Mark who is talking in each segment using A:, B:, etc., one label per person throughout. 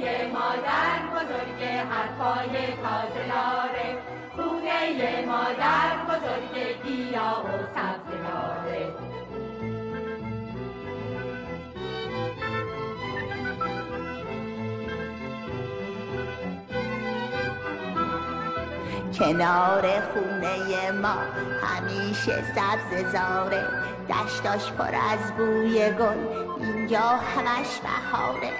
A: خونه مادر بزرگ حرفای تازه داره. خونه مادر بزرگ گیا و سبزه داره.
B: کنار خونه ما همیشه سبز زاره. دشتاش پر از بوی گل اینجا همش بهاره.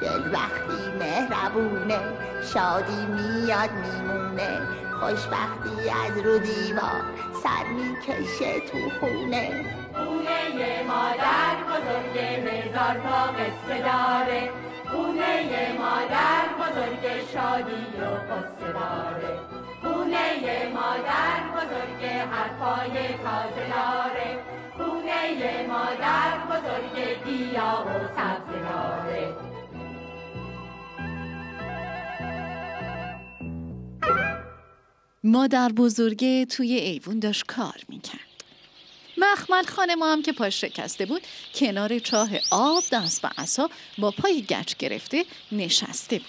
B: دل وقتی مهربونه شادی میاد میمونه. خوشبختی از رو دیوار سر می‌کشه تو خونه.
A: خونه مادر بزرگ هزار تا قصه داره. خونه مادر بزرگ شادی و قصه داره. خونه مادر بزرگ حرفای تازه داره. خونه مادر بزرگ گیا و سبزه داره.
C: مادر بزرگه توی ایوون داشت کار می‌کرد. مخمل خانه ما هم که پاش شکسته بود کنار چاه آب دست به عصا با پای گچ گرفته نشسته بود.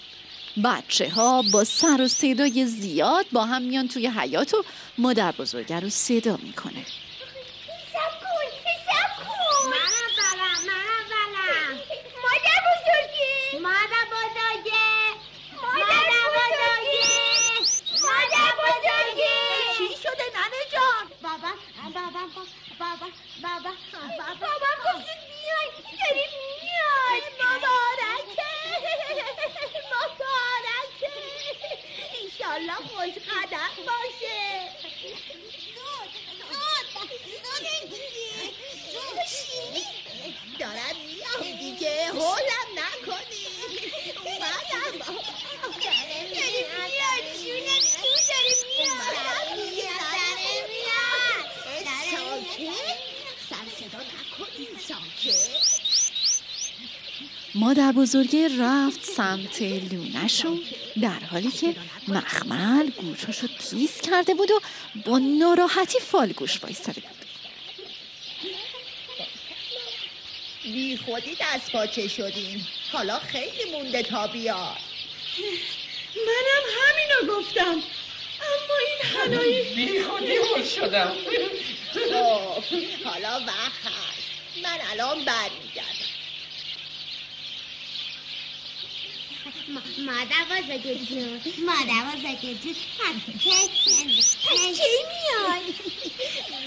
C: بچه ها با سر و صدای زیاد با هم میان توی حیات و مادر بزرگه رو صدا می‌کنه
D: حساب کن حساب کن من اولم من اولم مادر بزرگی مادر بزرگی مادر بزرگی مادر بزرگی
B: چی شده ننه جان
D: بابا بابا بابا بابا بابا بابا گفتید میای داری میای
B: مبارکه مبارکه ایشالله خوش قدم باشه دارم میام دیگه هولم نکنی اومدم
D: داری میاد جونم تو داری میاد
B: ساکت سر صدا نکنی ساکت
C: مادر بزرگه رفت سمت لونشون در حالی که مخمل گوشاشو تیز کرده بود و با ناراحتی فالگوش وایستاده بود.
B: بی خودی دست پاچه شدیم. حالا خیلی مونده تا بیاد.
E: منم همینو گفتم. اما این حنایی
F: بی خودی شدم.
B: خب حالا وقت هست. من الان برمیگردم.
D: مادر بزرگ جون مادر بزرگ جون پس کی میاد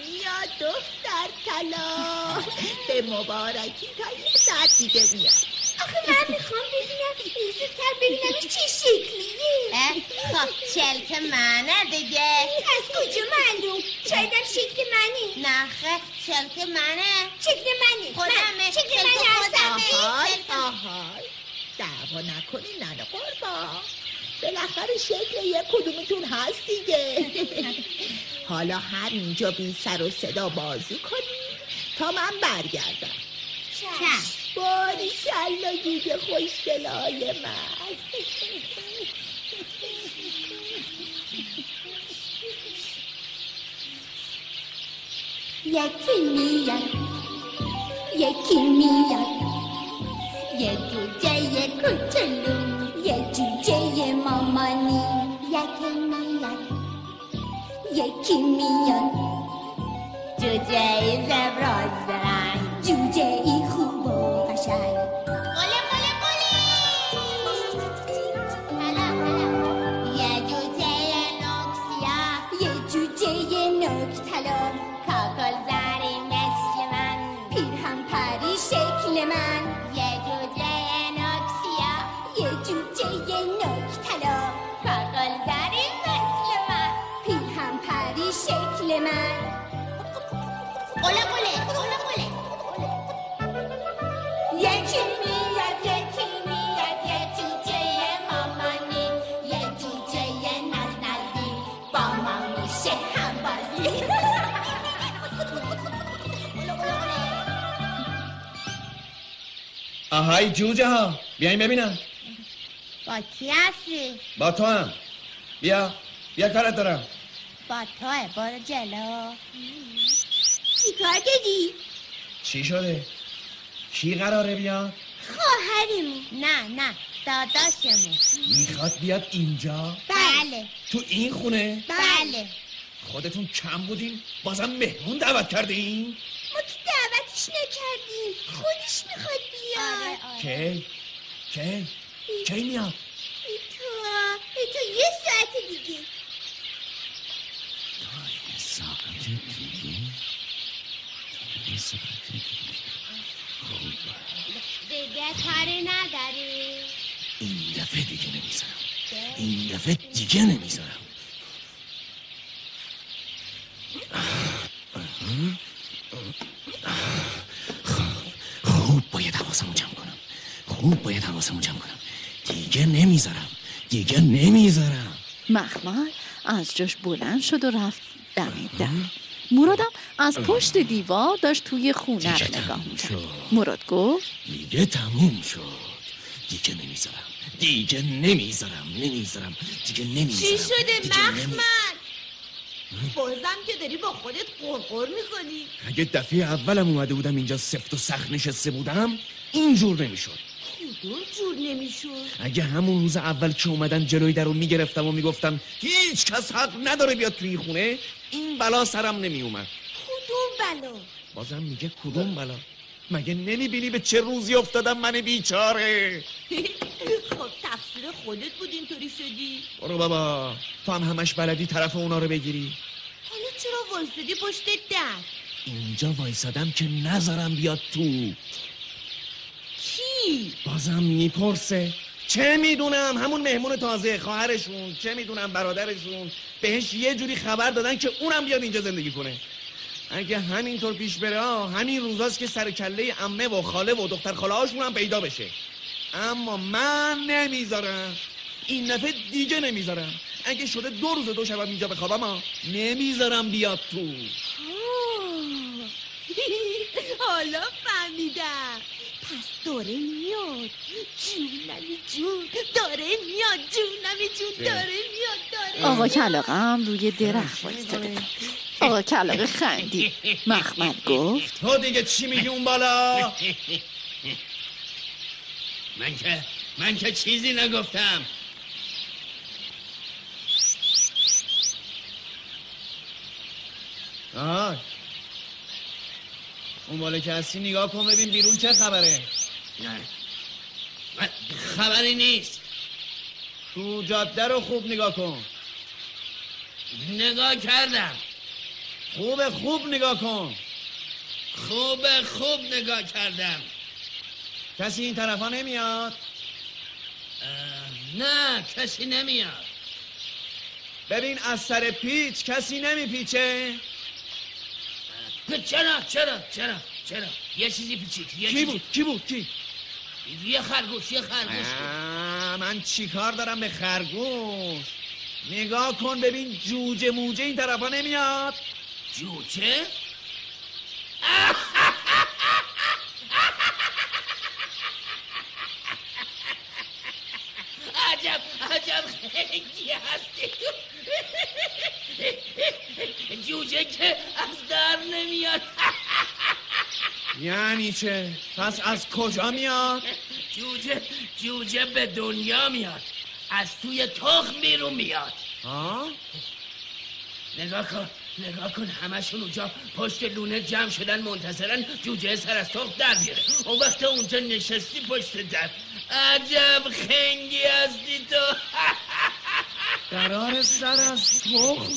B: میاد دختر طلا به مبارکی تا یه ساعت دیگه میاد
D: آخه من می‌خوام ببینم زودتر ببینم چه شکلیه
G: خب چلک منه دیگه
D: از کجا معلوم شایدم شکل منی
G: نخه چلک منه
D: شکل منی
G: خودمه.
D: من. شکل
G: شکل
D: منی
G: خودم.
D: هستم
B: آهای آهای دعوا نکنی ننه قربان. بالاخره شکل یک کدومتون هست دیگه. حالا همینجا بی سر و صدا بازی کنی تا من برگردم.
D: چشم.
B: باری کلا دیگه خوشگلای من.
H: یکی میاد. یکی میاد. یه جوجه کوچولو یه جوجه مامانی یکی میاد یکی میاد جوجه زبراز رنگ بازی
F: آهای جوجه ها بیاین ببینم
G: با کی هستی؟
F: با تو هم بیا بیا کارت دارم
G: با توه برو جلو
D: چیکار داری؟
F: چی شده؟ کی قراره بیاد؟
D: خواهرمون نه نه داداشمون
F: می‌خواد بیاد اینجا؟
D: بله
F: تو این خونه؟
D: بله
F: خودتون کم بودین؟ بازم مهمون دعوت کردین؟
D: ما که دعوتش نکردیم خودش می‌خواد بیاد آره
F: کی؟ کی؟ کی میاد؟
D: تو تو یه ساعت دیگه
F: ساعت دیگه؟ یه ساعت دیگه
D: دیگه کاری نداری
F: این دفعه دیگه نمی‌ذارم این دفعه دیگه نمی‌ذارم خوب باید حواسمو جمع کنم خوب باید حواسمو جمع کنم. دیگه نمی‌ذارم. دیگه نمی‌ذارم.
C: مخمل از جاش بلند شد و رفت دم در. مرادم از پشت دیوار داشت توی خونه نگاه می‌کرد. مراد گفت
F: دیگه تموم شد. دیگه نمی‌ذارم. دیگه نمی‌ذارم. نمی‌ذارم. دیگه نمی‌ذارم.
E: چی شده مخمل بازم که داری با خودت قرقر می‌کنی.
F: اگه دفعه اولم اومده بودم اینجا سفت و سخت نشسته بودم اینجور نمی‌شد.
E: کدوم جور نمی‌شد.
F: اگه همون روز اول که اومدن جلوی در رو می‌گرفتم و می‌گفتم هیچ کس حق نداره بیاد توی این خونه این بلا سرم نمیومد
E: کدوم بلا؟
F: بازم میگه کدوم بلا؟ مگه نمی‌بینی به چه روزی افتادم من بیچاره؟
E: خب تقصیر خودت بود اینطوری شدی.
F: برو بابا تو هم همش بلدی طرف اونا رو بگیری.
E: حالا چرا وایسادی پشت در؟
F: اینجا وایسادم که نذارم بیاد تو. بازم می‌پرسه. چه می‌دونم؟ همون مهمون تازه خواهرشون. چه می‌دونم؟ برادرشون. بهش یه جوری خبر دادن که اونم بیاد اینجا زندگی کنه. اگه همینطور پیش بره ها، همین روزاست که سر کله امه و خاله و دختر خاله هاشون هم پیدا بشه. اما من نمی‌ذارم. این دفعه دیگه نمی‌ذارم. اگه شده دو روز دو شبم اینجا بخوابم ها نمی‌ذارم بیاد تو.
E: حالا فهمیدم. داره میاد جونمی جون داره میاد جونمی جون داره میاد داره
C: آقا کلاقه هم روی درخت وایستاده بود. آقا کلاقه خندید مخمل گفت
F: تو دیگه چی میگی اون بالا
I: من که من که چیزی نگفتم
F: آهای اون بالا که هستی نگاه کن ببین بیرون چه خبره
I: خبری نیست.
F: تو جاده رو خوب نگاه کن.
I: نگاه کردم.
F: خوب خوب نگاه کن.
I: خوب خوب نگاه کردم.
F: کسی این طرفا نمیاد؟
I: نه کسی نمیاد.
F: ببین از سر پیچ کسی نمیپیچه.
I: چرا چرا چرا؟ چرا؟ یه چیزی پیچید یه
F: کی بود؟ کی بود؟ کی؟
I: یه خرگوش یه خرگوش. بود.
F: آه، من چیکار دارم به خرگوش؟ نگاه کن ببین جوجه موجه این طرفا نمیاد.
I: جوجه؟ عجب عجب خنگی هستی. جوجه که از در نمیاد.
F: یعنی چه؟ پس از کجا میاد؟
I: جوجه جوجه به دنیا میاد. از توی تخم بیرون میاد.
F: ها؟
I: نگاه کن نگاه کن همشون اونجا پشت لونه جمع شدن منتظرن جوجه سر از تخم در بیاره اون وقت اونجا نشستی پشت در. عجب خنگی هستی تو.
F: قرار سر از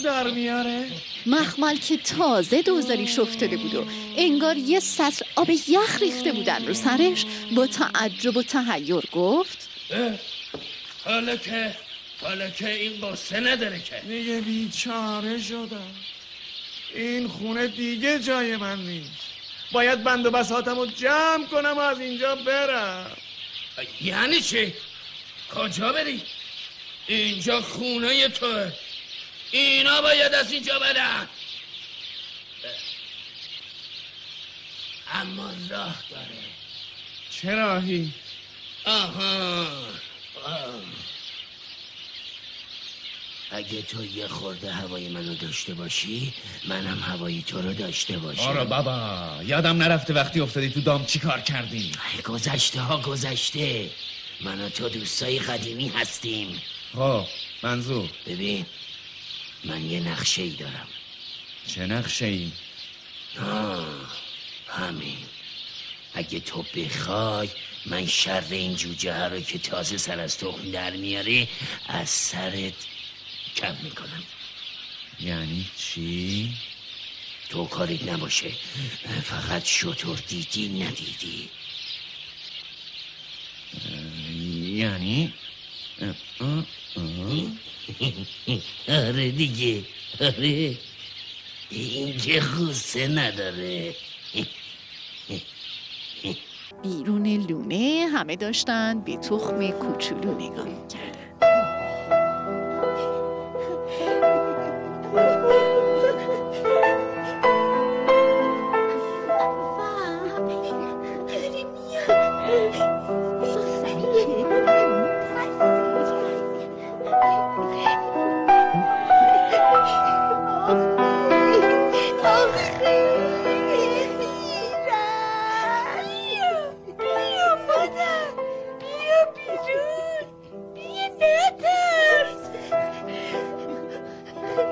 F: در میاره.
C: مخمل که تازه دوزاری افتاده بود و انگار یه سطر آب یخ ریخته بودن رو سرش با تعجب و تحیر گفت
I: حالا که حالا که این قصه نداره که.
F: دیگه بیچاره شدم. این خونه دیگه جای من نیست. باید بند و بساتم رو جمع کنم و از اینجا برم.
I: یعنی چی؟ کجا بری؟ اینجا خونه توه اینا باید از اینجا برن. اما راه داره.
F: چه راهی؟
I: آها. آه. اگه تو یه خورده هوای منو داشته باشی منم هوای تو رو داشته باشم.
F: آره بابا یادم نرفته وقتی افتادی تو دام چی کار کردیم
I: ای، گذشته ها گذشته. من و تو دوستای قدیمی هستیم.
F: خب منظور
I: ببین من یه نقشه ای دارم
F: چه نقشه ای؟
I: آه همین اگه تو بخوای من شر این جوجه ها رو که تازه سر از تخم در میاره از سرت کم می‌کنم
F: یعنی چی؟
I: تو کاریت نباشه فقط شطور دیدی ندیدی
F: یعنی؟ اه، اه، اه.
I: آره دیگه. آره. این که خوسته نداره.
C: بیرون لونه همه داشتن به تخم کوچولو نگاه می‌کردن.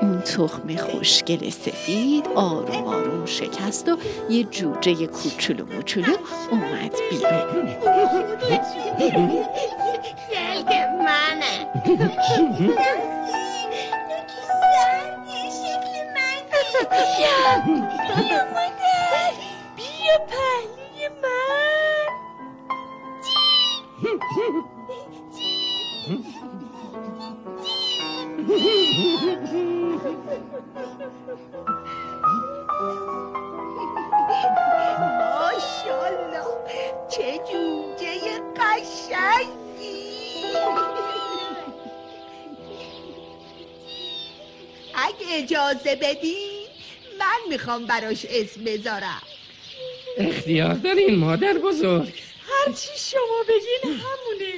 C: اون تخم خوشگل سفید آروم آروم شکست و یه جوجه کوچولو موچولو اومد بیرون
H: منه بیا مادر بیا پهلوی من
B: ماشالله چه جوجه قشنگی. اگه اجازه بدین من می‌خوام براش اسم بذارم.
J: اختیار دارین مادر بزرگ.
E: هرچی شما بگین؟ همونه.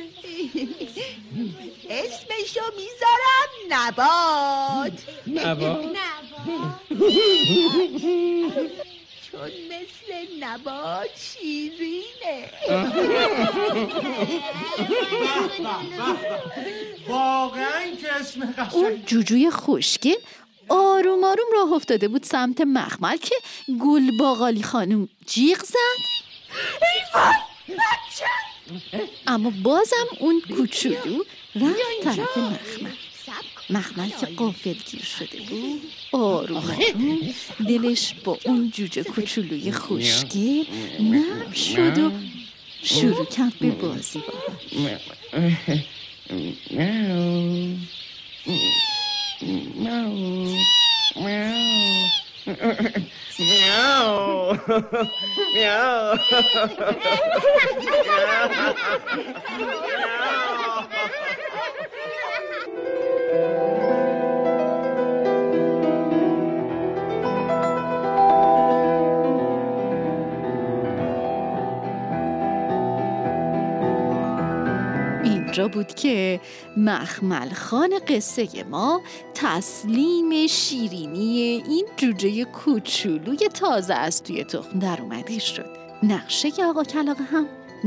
B: اسمشو می‌ذارم نبات.
J: نبا
B: چون مثل نبات شیرینه.
K: واقعا که اسم
C: اون جوجوی خوشگل آروم آروم راه افتاده بود سمت مخمل که گل باقالی خانم جیغ زد. اما بازم اون کوچولو رفت طرف مخمل. مخمل که قافل گیر شده بود. آروم دلش با اون جوجه کوچولوی خوشگل نرم شد و شروع کرد به بازی. با
F: 喵。喵。喵。
C: اینجا بود که مخمل خان قصه ما تسلیم شیرینی این جوجه کوچولوی تازه از توی تخم در اومده شد. نقشه آقا کلاق هم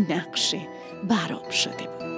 C: نقشه براب شده بود.